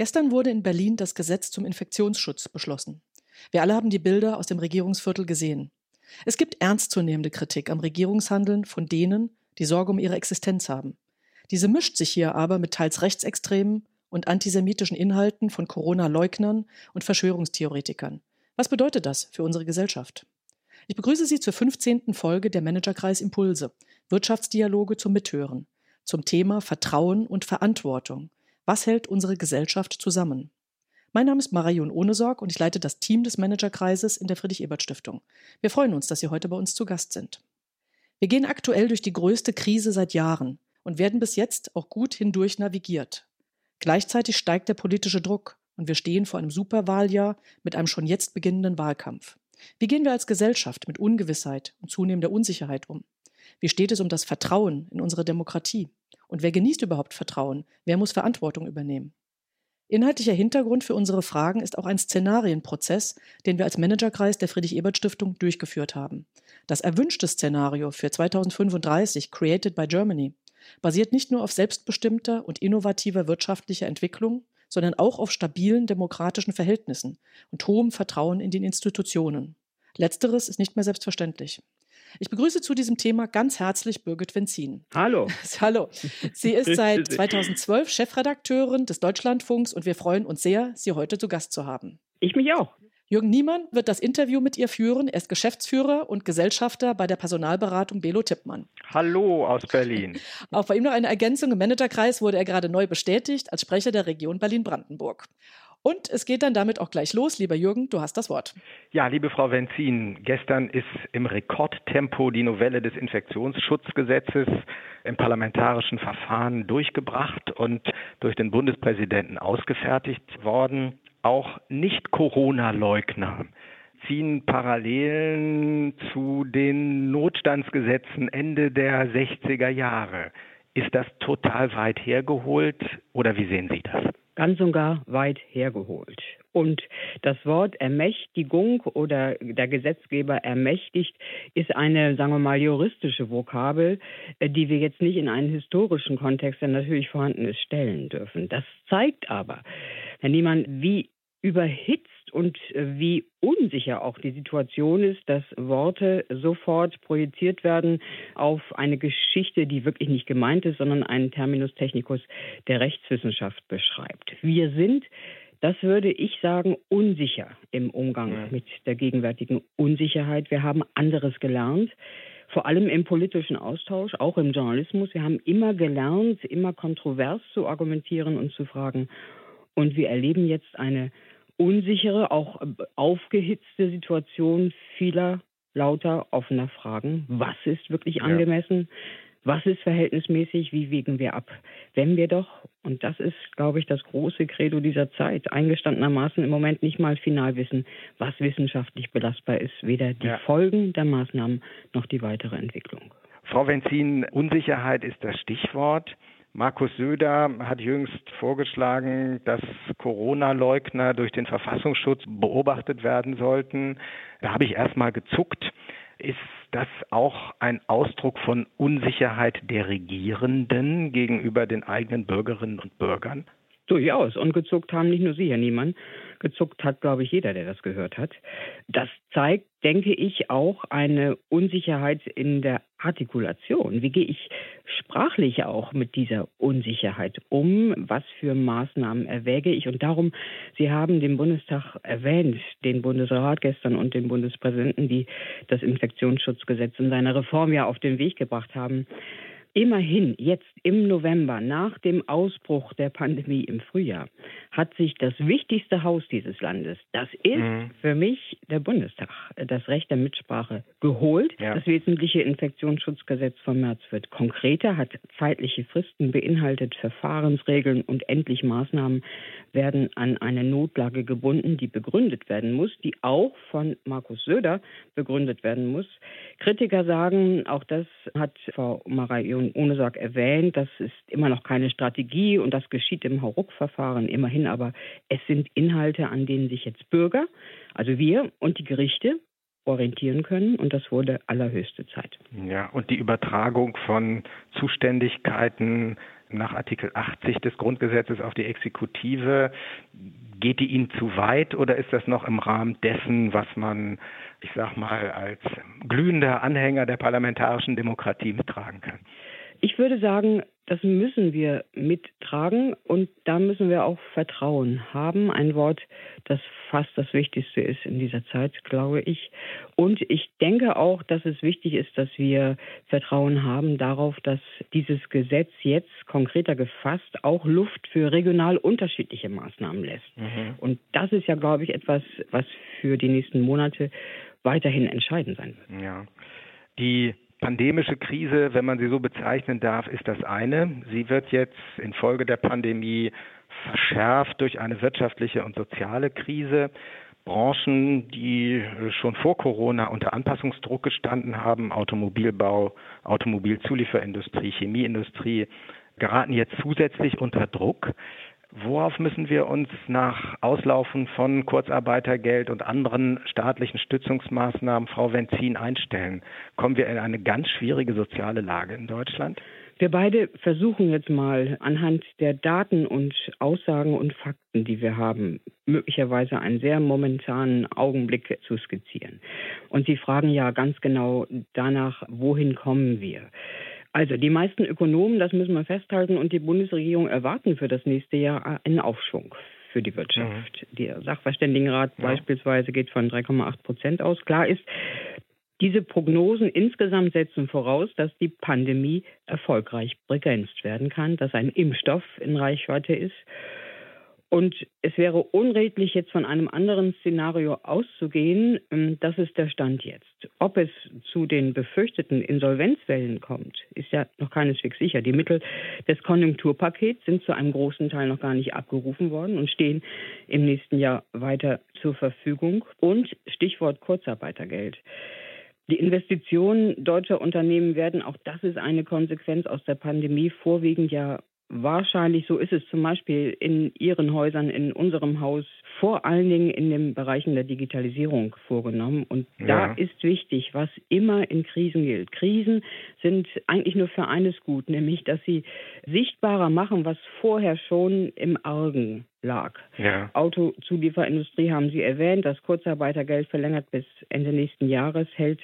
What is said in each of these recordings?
Gestern wurde in Berlin das Gesetz zum Infektionsschutz beschlossen. Wir alle haben die Bilder aus dem Regierungsviertel gesehen. Es gibt ernstzunehmende Kritik am Regierungshandeln von denen, die Sorge um ihre Existenz haben. Diese mischt sich hier aber mit teils rechtsextremen und antisemitischen Inhalten von Corona-Leugnern und Verschwörungstheoretikern. Was bedeutet das für unsere Gesellschaft? Ich begrüße Sie zur 15. Folge der Managerkreis Impulse, Wirtschaftsdialoge zum Mithören, zum Thema Vertrauen und Verantwortung. Was hält unsere Gesellschaft zusammen? Mein Name ist Marion Ohnesorg und ich leite das Team des Managerkreises in der Friedrich-Ebert-Stiftung. Wir freuen uns, dass Sie heute bei uns zu Gast sind. Wir gehen aktuell durch die größte Krise seit Jahren und werden bis jetzt auch gut hindurch navigiert. Gleichzeitig steigt der politische Druck und wir stehen vor einem Superwahljahr mit einem schon jetzt beginnenden Wahlkampf. Wie gehen wir als Gesellschaft mit Ungewissheit und zunehmender Unsicherheit um? Wie steht es um das Vertrauen in unsere Demokratie? Und wer genießt überhaupt Vertrauen? Wer muss Verantwortung übernehmen? Inhaltlicher Hintergrund für unsere Fragen ist auch ein Szenarienprozess, den wir als Managerkreis der Friedrich-Ebert-Stiftung durchgeführt haben. Das erwünschte Szenario für 2035, Created by Germany, basiert nicht nur auf selbstbestimmter und innovativer wirtschaftlicher Entwicklung, sondern auch auf stabilen demokratischen Verhältnissen und hohem Vertrauen in den Institutionen. Letzteres ist nicht mehr selbstverständlich. Ich begrüße zu diesem Thema ganz herzlich Birgit Wenzin. Hallo. Hallo. Sie ist seit 2012 Chefredakteurin des Deutschlandfunks und wir freuen uns sehr, Sie heute zu Gast zu haben. Ich mich auch. Jürgen Niemann wird das Interview mit ihr führen. Er ist Geschäftsführer und Gesellschafter bei der Personalberatung Belo Tippmann. Hallo aus Berlin. Auch bei ihm noch eine Ergänzung. Im Managerkreis wurde er gerade neu bestätigt als Sprecher der Region Berlin-Brandenburg. Und es geht dann damit auch gleich los. Lieber Jürgen, du hast das Wort. Ja, liebe Frau Wenzin, gestern ist im Rekordtempo die Novelle des Infektionsschutzgesetzes im parlamentarischen Verfahren durchgebracht und durch den Bundespräsidenten ausgefertigt worden auch Nicht-Corona-Leugner ziehen Parallelen zu den Notstandsgesetzen Ende der 60er Jahre. Ist das total weit hergeholt oder wie sehen Sie das? Ganz und gar weit hergeholt. Und das Wort Ermächtigung oder der Gesetzgeber ermächtigt ist eine, sagen wir mal, juristische Vokabel, äh, die wir jetzt nicht in einen historischen Kontext, der natürlich vorhanden ist, stellen dürfen. Das zeigt aber, Herr Niemann, wie überhitzt und wie unsicher auch die Situation ist, dass Worte sofort projiziert werden auf eine Geschichte, die wirklich nicht gemeint ist, sondern einen Terminus technicus der Rechtswissenschaft beschreibt. Wir sind das würde ich sagen, unsicher im Umgang mit der gegenwärtigen Unsicherheit. Wir haben anderes gelernt, vor allem im politischen Austausch, auch im Journalismus. Wir haben immer gelernt, immer kontrovers zu argumentieren und zu fragen, und wir erleben jetzt eine unsichere, auch aufgehitzte Situation vieler lauter offener Fragen. Was ist wirklich angemessen? Ja. Was ist verhältnismäßig? Wie wägen wir ab? Wenn wir doch, und das ist, glaube ich, das große Credo dieser Zeit, eingestandenermaßen im Moment nicht mal final wissen, was wissenschaftlich belastbar ist, weder die ja. Folgen der Maßnahmen noch die weitere Entwicklung. Frau Wenzin, Unsicherheit ist das Stichwort. Markus Söder hat jüngst vorgeschlagen, dass Corona-Leugner durch den Verfassungsschutz beobachtet werden sollten. Da habe ich erstmal gezuckt. Ist das auch ein Ausdruck von Unsicherheit der Regierenden gegenüber den eigenen Bürgerinnen und Bürgern? Durchaus. Und gezuckt haben nicht nur Sie, Herr Niemann. Gezuckt hat, glaube ich, jeder, der das gehört hat. Das zeigt, denke ich, auch eine Unsicherheit in der Artikulation. Wie gehe ich sprachlich auch mit dieser Unsicherheit um? Was für Maßnahmen erwäge ich? Und darum, Sie haben den Bundestag erwähnt, den Bundesrat gestern und den Bundespräsidenten, die das Infektionsschutzgesetz in seiner Reform ja auf den Weg gebracht haben. Immerhin, jetzt im November, nach dem Ausbruch der Pandemie im Frühjahr, hat sich das wichtigste Haus dieses Landes, das ist mhm. für mich der Bundestag, das Recht der Mitsprache geholt. Ja. Das wesentliche Infektionsschutzgesetz vom März wird konkreter, hat zeitliche Fristen, beinhaltet Verfahrensregeln und endlich Maßnahmen werden an eine Notlage gebunden, die begründet werden muss, die auch von Markus Söder begründet werden muss. Kritiker sagen, auch das hat Frau Marion Ohnesorg erwähnt, das ist immer noch keine Strategie und das geschieht im Hauruck-Verfahren immerhin, aber es sind Inhalte, an denen sich jetzt Bürger, also wir und die Gerichte orientieren können und das wurde allerhöchste Zeit. Ja, und die Übertragung von Zuständigkeiten nach Artikel 80 des Grundgesetzes auf die Exekutive, geht die Ihnen zu weit oder ist das noch im Rahmen dessen, was man, ich sag mal, als glühender Anhänger der parlamentarischen Demokratie mittragen kann? Ich würde sagen, das müssen wir mittragen und da müssen wir auch Vertrauen haben. Ein Wort, das fast das Wichtigste ist in dieser Zeit, glaube ich. Und ich denke auch, dass es wichtig ist, dass wir Vertrauen haben darauf, dass dieses Gesetz jetzt konkreter gefasst auch Luft für regional unterschiedliche Maßnahmen lässt. Mhm. Und das ist ja, glaube ich, etwas, was für die nächsten Monate weiterhin entscheidend sein wird. Ja. Die pandemische Krise, wenn man sie so bezeichnen darf, ist das eine. Sie wird jetzt infolge der Pandemie verschärft durch eine wirtschaftliche und soziale Krise. Branchen, die schon vor Corona unter Anpassungsdruck gestanden haben, Automobilbau, Automobilzulieferindustrie, Chemieindustrie, geraten jetzt zusätzlich unter Druck. Worauf müssen wir uns nach Auslaufen von Kurzarbeitergeld und anderen staatlichen Stützungsmaßnahmen, Frau Wenzin, einstellen? Kommen wir in eine ganz schwierige soziale Lage in Deutschland? Wir beide versuchen jetzt mal anhand der Daten und Aussagen und Fakten, die wir haben, möglicherweise einen sehr momentanen Augenblick zu skizzieren. Und Sie fragen ja ganz genau danach, wohin kommen wir? Also die meisten Ökonomen, das müssen wir festhalten, und die Bundesregierung erwarten für das nächste Jahr einen Aufschwung für die Wirtschaft. Mhm. Der Sachverständigenrat ja. beispielsweise geht von 3,8 Prozent aus. Klar ist, diese Prognosen insgesamt setzen voraus, dass die Pandemie erfolgreich begrenzt werden kann, dass ein Impfstoff in Reichweite ist und es wäre unredlich, jetzt von einem anderen Szenario auszugehen. Ähm, das ist der Stand jetzt. Ob es zu den befürchteten Insolvenzwellen kommt, ist ja noch keineswegs sicher. Die Mittel des Konjunkturpakets sind zu einem großen Teil noch gar nicht abgerufen worden und stehen im nächsten Jahr weiter zur Verfügung. Und Stichwort Kurzarbeitergeld. Die Investitionen deutscher Unternehmen werden, auch das ist eine Konsequenz aus der Pandemie, vorwiegend ja Wahrscheinlich, so ist es zum Beispiel in Ihren Häusern, in unserem Haus, vor allen Dingen in den Bereichen der Digitalisierung vorgenommen. Und ja. da ist wichtig, was immer in Krisen gilt. Krisen sind eigentlich nur für eines gut, nämlich, dass sie sichtbarer machen, was vorher schon im Argen lag. Ja. Autozulieferindustrie haben Sie erwähnt. Das Kurzarbeitergeld verlängert bis Ende nächsten Jahres, hält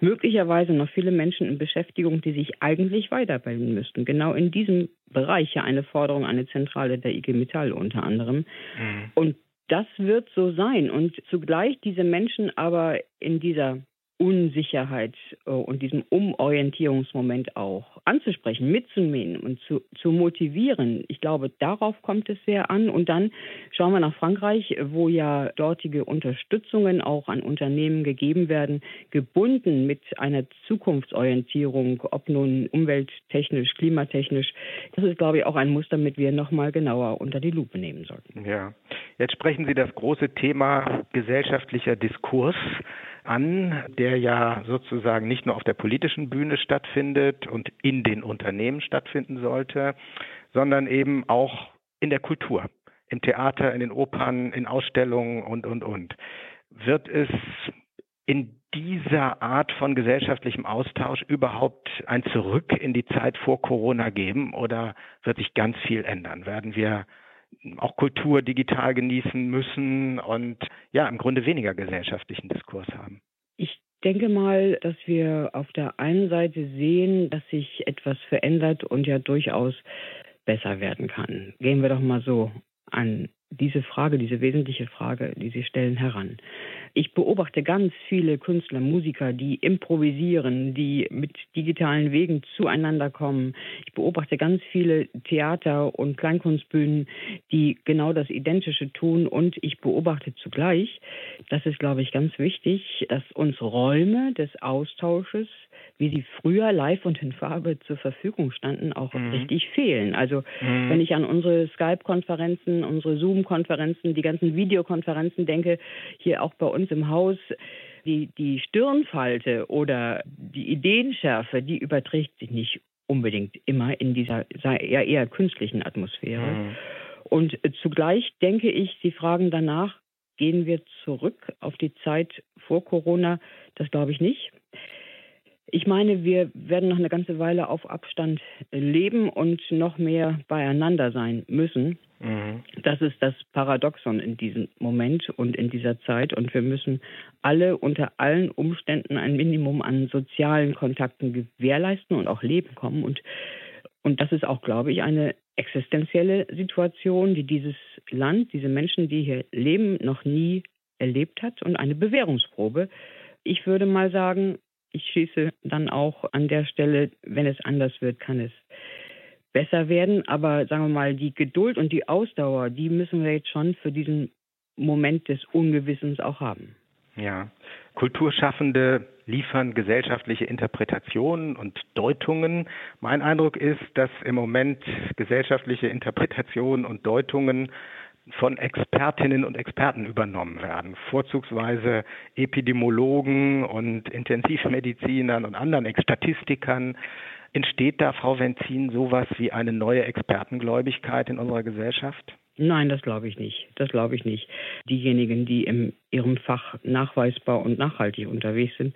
möglicherweise noch viele Menschen in Beschäftigung, die sich eigentlich weiterbilden müssten. Genau in diesem Bereich ja eine Forderung eine Zentrale der IG Metall unter anderem. Mhm. Und das wird so sein. Und zugleich diese Menschen aber in dieser Unsicherheit äh, und diesem Umorientierungsmoment auch anzusprechen, mitzunehmen und zu, zu motivieren. Ich glaube, darauf kommt es sehr an. Und dann schauen wir nach Frankreich, wo ja dortige Unterstützungen auch an Unternehmen gegeben werden, gebunden mit einer Zukunftsorientierung, ob nun umwelttechnisch, klimatechnisch. Das ist, glaube ich, auch ein Muster, mit wir nochmal genauer unter die Lupe nehmen sollten. Ja, jetzt sprechen Sie das große Thema gesellschaftlicher Diskurs an, der ja sozusagen nicht nur auf der politischen Bühne stattfindet und in den Unternehmen stattfinden sollte, sondern eben auch in der Kultur, im Theater, in den Opern, in Ausstellungen und, und, und. Wird es in dieser Art von gesellschaftlichem Austausch überhaupt ein Zurück in die Zeit vor Corona geben oder wird sich ganz viel ändern? Werden wir auch Kultur digital genießen müssen und ja, im Grunde weniger gesellschaftlichen Diskurs haben. Ich denke mal, dass wir auf der einen Seite sehen, dass sich etwas verändert und ja durchaus besser werden kann. Gehen wir doch mal so an diese Frage, diese wesentliche Frage, die Sie stellen, heran. Ich beobachte ganz viele Künstler, Musiker, die improvisieren, die mit digitalen Wegen zueinander kommen. Ich beobachte ganz viele Theater und Kleinkunstbühnen, die genau das Identische tun. Und ich beobachte zugleich, das ist, glaube ich, ganz wichtig, dass uns Räume des Austausches wie sie früher live und in Farbe zur Verfügung standen, auch mhm. richtig fehlen. Also mhm. wenn ich an unsere Skype-Konferenzen, unsere Zoom-Konferenzen, die ganzen Videokonferenzen denke, hier auch bei uns im Haus, die, die Stirnfalte oder die Ideenschärfe, die überträgt sich nicht unbedingt immer in dieser eher, eher künstlichen Atmosphäre. Mhm. Und zugleich denke ich, Sie fragen danach, gehen wir zurück auf die Zeit vor Corona? Das glaube ich nicht. Ich meine, wir werden noch eine ganze Weile auf Abstand leben und noch mehr beieinander sein müssen. Mhm. Das ist das Paradoxon in diesem Moment und in dieser Zeit. Und wir müssen alle unter allen Umständen ein Minimum an sozialen Kontakten gewährleisten und auch leben kommen. Und, und das ist auch, glaube ich, eine existenzielle Situation, die dieses Land, diese Menschen, die hier leben, noch nie erlebt hat und eine Bewährungsprobe. Ich würde mal sagen, ich schließe dann auch an der Stelle, wenn es anders wird, kann es besser werden. Aber sagen wir mal, die Geduld und die Ausdauer, die müssen wir jetzt schon für diesen Moment des Ungewissens auch haben. Ja, Kulturschaffende liefern gesellschaftliche Interpretationen und Deutungen. Mein Eindruck ist, dass im Moment gesellschaftliche Interpretationen und Deutungen von Expertinnen und Experten übernommen werden, vorzugsweise Epidemiologen und Intensivmedizinern und anderen Statistikern. Entsteht da, Frau Wenzin, sowas wie eine neue Expertengläubigkeit in unserer Gesellschaft? Nein, das glaube ich nicht. Das glaube ich nicht. Diejenigen, die in ihrem Fach nachweisbar und nachhaltig unterwegs sind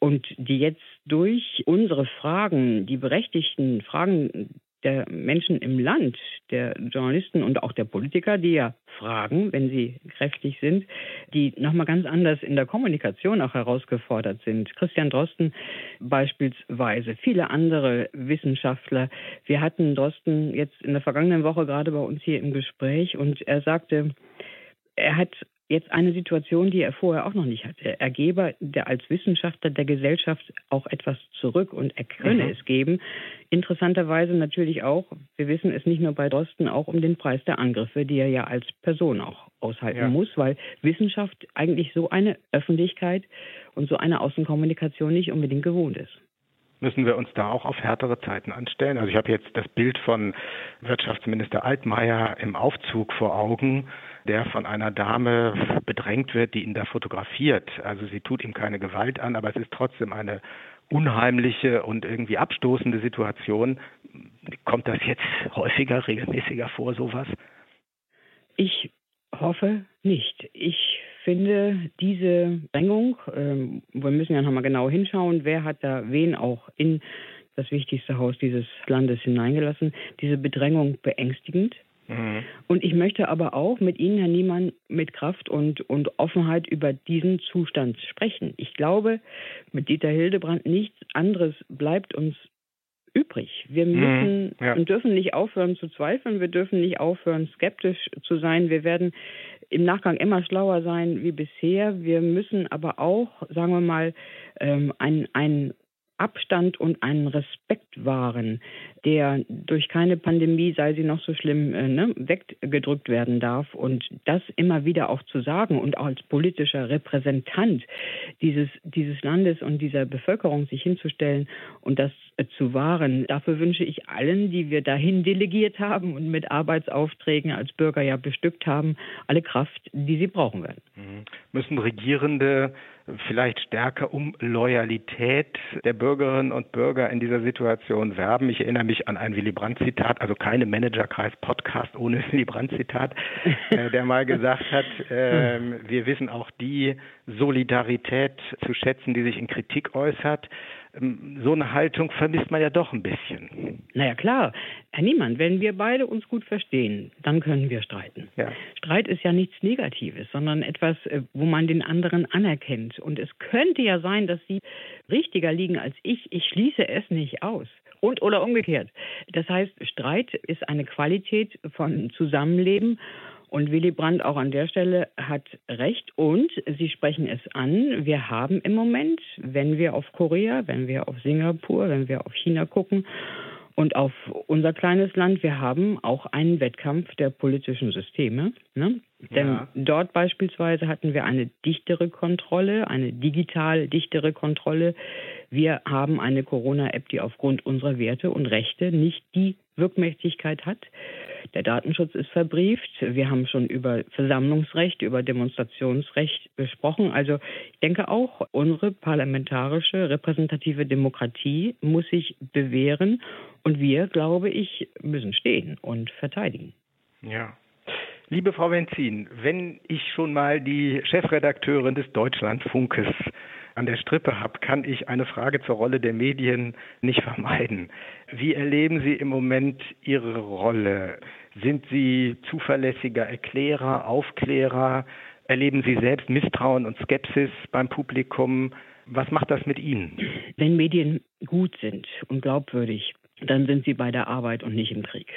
und die jetzt durch unsere Fragen, die berechtigten Fragen der Menschen im Land, der Journalisten und auch der Politiker, die ja fragen, wenn sie kräftig sind, die nochmal ganz anders in der Kommunikation auch herausgefordert sind. Christian Drosten beispielsweise, viele andere Wissenschaftler. Wir hatten Drosten jetzt in der vergangenen Woche gerade bei uns hier im Gespräch und er sagte, er hat jetzt eine Situation, die er vorher auch noch nicht hatte. Er gebe der als Wissenschaftler der Gesellschaft auch etwas zurück und er könne mhm. es geben. Interessanterweise natürlich auch, wir wissen es nicht nur bei Drosten, auch um den Preis der Angriffe, die er ja als Person auch aushalten ja. muss, weil Wissenschaft eigentlich so eine Öffentlichkeit und so eine Außenkommunikation nicht unbedingt gewohnt ist müssen wir uns da auch auf härtere Zeiten anstellen. Also ich habe jetzt das Bild von Wirtschaftsminister Altmaier im Aufzug vor Augen, der von einer Dame bedrängt wird, die ihn da fotografiert. Also sie tut ihm keine Gewalt an, aber es ist trotzdem eine unheimliche und irgendwie abstoßende Situation. Kommt das jetzt häufiger, regelmäßiger vor, sowas? Ich hoffe nicht. Ich finde diese Drängung, ähm, wir müssen ja nochmal genau hinschauen, wer hat da wen auch in das wichtigste Haus dieses Landes hineingelassen, diese Bedrängung beängstigend. Mhm. Und ich möchte aber auch mit Ihnen, Herr Niemann, mit Kraft und, und Offenheit über diesen Zustand sprechen. Ich glaube, mit Dieter Hildebrand nichts anderes bleibt uns übrig. Wir mhm. müssen ja. und dürfen nicht aufhören zu zweifeln, wir dürfen nicht aufhören, skeptisch zu sein. Wir werden im Nachgang immer schlauer sein wie bisher. Wir müssen aber auch, sagen wir mal, ähm, ein, ein Abstand und einen Respekt wahren, der durch keine Pandemie, sei sie noch so schlimm, äh, ne, weggedrückt werden darf. Und das immer wieder auch zu sagen und auch als politischer Repräsentant dieses, dieses Landes und dieser Bevölkerung sich hinzustellen und das äh, zu wahren, dafür wünsche ich allen, die wir dahin delegiert haben und mit Arbeitsaufträgen als Bürger ja bestückt haben, alle Kraft, die sie brauchen werden. Mhm. Müssen Regierende vielleicht stärker um Loyalität der Bürgerinnen und Bürger in dieser Situation werben. Ich erinnere mich an ein Willy Brandt-Zitat, also keine Managerkreis-Podcast ohne Willy Brandt-Zitat, äh, der mal gesagt hat, äh, wir wissen auch die Solidarität zu schätzen, die sich in Kritik äußert. Ähm, so eine Haltung vermisst man ja doch ein bisschen. Naja, klar. Herr Niemann, wenn wir beide uns gut verstehen, dann können wir streiten. Ja. Streit ist ja nichts Negatives, sondern etwas, äh, wo man den anderen anerkennt. Und es könnte ja sein, dass Sie richtiger liegen als ich. Ich schließe es nicht aus. Und oder umgekehrt. Das heißt, Streit ist eine Qualität von Zusammenleben. Und Willy Brandt auch an der Stelle hat recht. Und Sie sprechen es an. Wir haben im Moment, wenn wir auf Korea, wenn wir auf Singapur, wenn wir auf China gucken und auf unser kleines Land, wir haben auch einen Wettkampf der politischen Systeme. Ne? Denn ja. dort beispielsweise hatten wir eine dichtere Kontrolle, eine digital dichtere Kontrolle. Wir haben eine Corona-App, die aufgrund unserer Werte und Rechte nicht die Wirkmächtigkeit hat. Der Datenschutz ist verbrieft. Wir haben schon über Versammlungsrecht, über Demonstrationsrecht gesprochen. Also ich denke auch, unsere parlamentarische repräsentative Demokratie muss sich bewähren und wir, glaube ich, müssen stehen und verteidigen. Ja. Liebe Frau Benzin, wenn ich schon mal die Chefredakteurin des Deutschlandfunkes an der Strippe habe, kann ich eine Frage zur Rolle der Medien nicht vermeiden. Wie erleben Sie im Moment Ihre Rolle? Sind Sie zuverlässiger Erklärer, Aufklärer? Erleben Sie selbst Misstrauen und Skepsis beim Publikum? Was macht das mit Ihnen? Wenn Medien gut sind und glaubwürdig, dann sind sie bei der Arbeit und nicht im Krieg.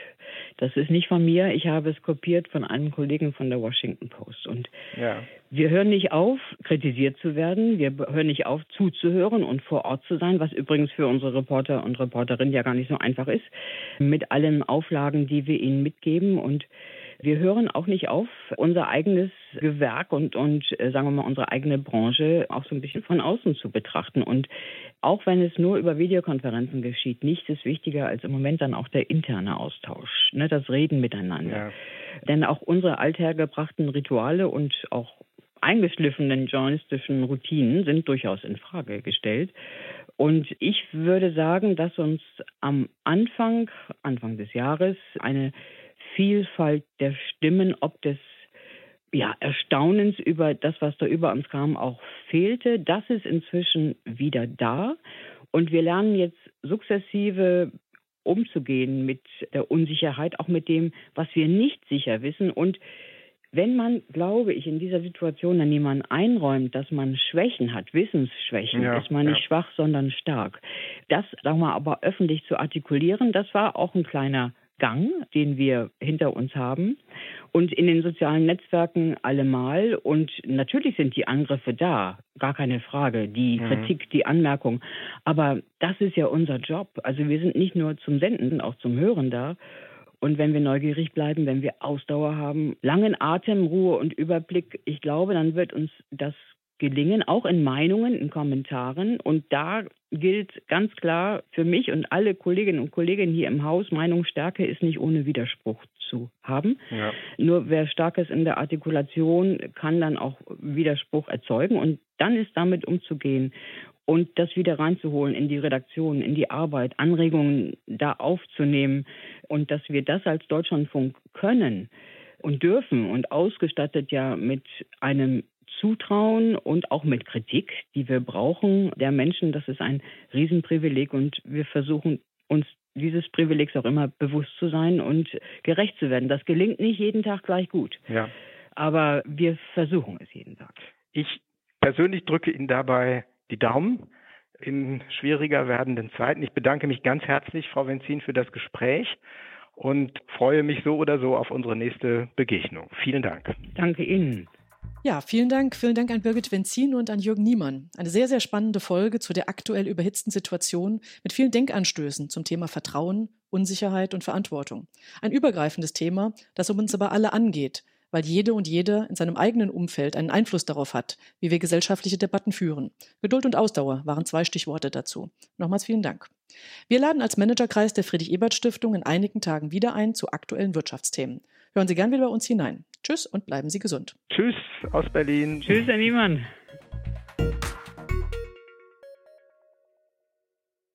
Das ist nicht von mir. Ich habe es kopiert von einem Kollegen von der Washington Post. Und ja. wir hören nicht auf, kritisiert zu werden. Wir hören nicht auf, zuzuhören und vor Ort zu sein, was übrigens für unsere Reporter und Reporterinnen ja gar nicht so einfach ist, mit allen Auflagen, die wir ihnen mitgeben. Und wir hören auch nicht auf, unser eigenes Gewerk und, und äh, sagen wir mal, unsere eigene Branche auch so ein bisschen von außen zu betrachten. Und auch wenn es nur über Videokonferenzen geschieht, nichts ist wichtiger als im Moment dann auch der interne Austausch, ne, das Reden miteinander. Ja. Denn auch unsere althergebrachten Rituale und auch eingeschliffenen journalistischen Routinen sind durchaus in Frage gestellt. Und ich würde sagen, dass uns am Anfang, Anfang des Jahres, eine Vielfalt der Stimmen, ob des ja, Erstaunens über das, was da über uns kam, auch fehlte. Das ist inzwischen wieder da. Und wir lernen jetzt sukzessive umzugehen mit der Unsicherheit, auch mit dem, was wir nicht sicher wissen. Und wenn man, glaube ich, in dieser Situation dann jemand einräumt, dass man Schwächen hat, Wissensschwächen, ja, ist man nicht ja. schwach, sondern stark. Das, sagen wir aber öffentlich zu artikulieren, das war auch ein kleiner Gang, den wir hinter uns haben. Und in den sozialen Netzwerken allemal. Und natürlich sind die Angriffe da, gar keine Frage, die mhm. Kritik, die Anmerkung. Aber das ist ja unser Job. Also wir sind nicht nur zum Senden, auch zum Hören da. Und wenn wir neugierig bleiben, wenn wir Ausdauer haben, langen Atem, Ruhe und Überblick, ich glaube, dann wird uns das gelingen, auch in Meinungen, in Kommentaren. Und da gilt ganz klar für mich und alle Kolleginnen und Kollegen hier im Haus, Meinungsstärke ist nicht ohne Widerspruch zu haben. Ja. Nur wer stark ist in der Artikulation, kann dann auch Widerspruch erzeugen. Und dann ist damit umzugehen und das wieder reinzuholen in die Redaktion, in die Arbeit, Anregungen da aufzunehmen und dass wir das als Deutschlandfunk können und dürfen und ausgestattet ja mit einem Zutrauen und auch mit Kritik, die wir brauchen, der Menschen. Das ist ein Riesenprivileg und wir versuchen uns dieses Privilegs auch immer bewusst zu sein und gerecht zu werden. Das gelingt nicht jeden Tag gleich gut. Ja. Aber wir versuchen es jeden Tag. Ich persönlich drücke Ihnen dabei die Daumen in schwieriger werdenden Zeiten. Ich bedanke mich ganz herzlich, Frau Wenzin, für das Gespräch und freue mich so oder so auf unsere nächste Begegnung. Vielen Dank. Danke Ihnen. Ja, vielen Dank. Vielen Dank an Birgit Wenzin und an Jürgen Niemann. Eine sehr, sehr spannende Folge zu der aktuell überhitzten Situation mit vielen Denkanstößen zum Thema Vertrauen, Unsicherheit und Verantwortung. Ein übergreifendes Thema, das uns aber alle angeht, weil jede und jeder in seinem eigenen Umfeld einen Einfluss darauf hat, wie wir gesellschaftliche Debatten führen. Geduld und Ausdauer waren zwei Stichworte dazu. Nochmals vielen Dank. Wir laden als Managerkreis der Friedrich-Ebert-Stiftung in einigen Tagen wieder ein zu aktuellen Wirtschaftsthemen. Hören Sie gern wieder bei uns hinein. Tschüss und bleiben Sie gesund. Tschüss aus Berlin. Tschüss, Herr Niemann.